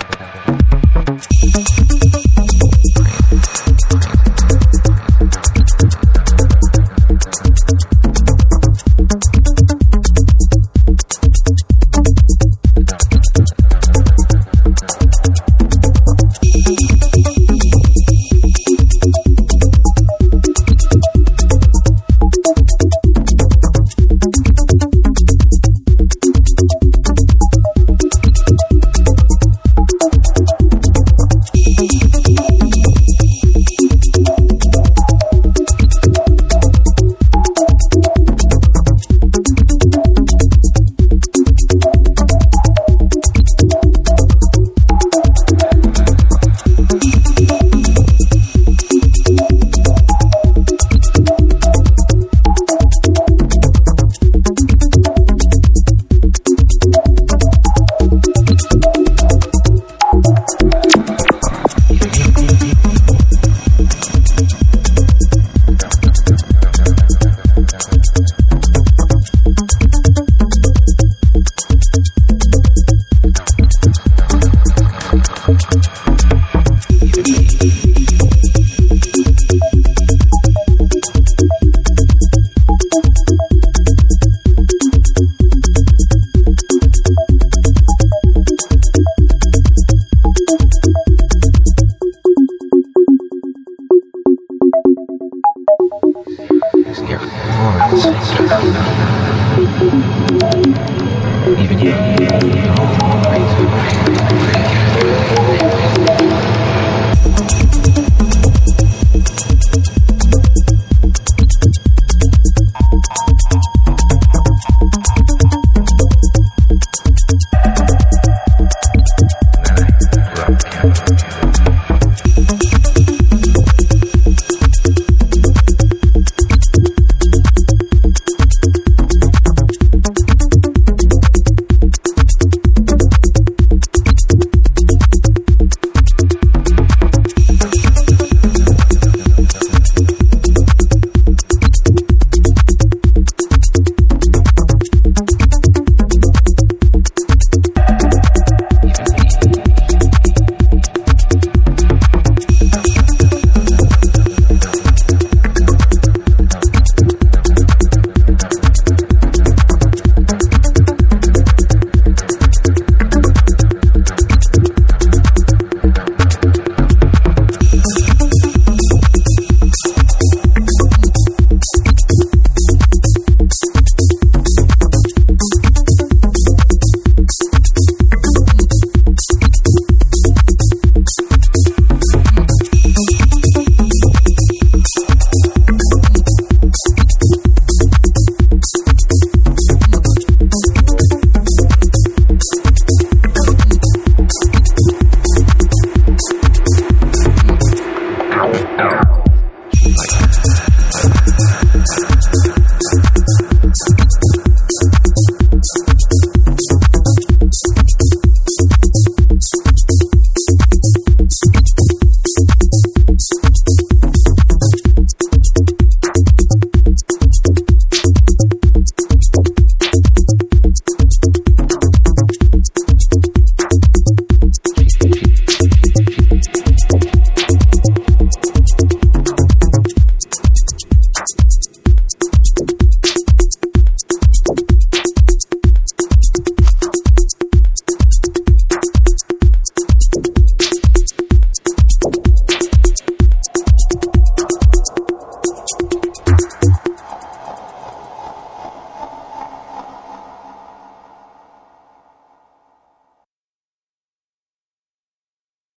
本当? Thank you.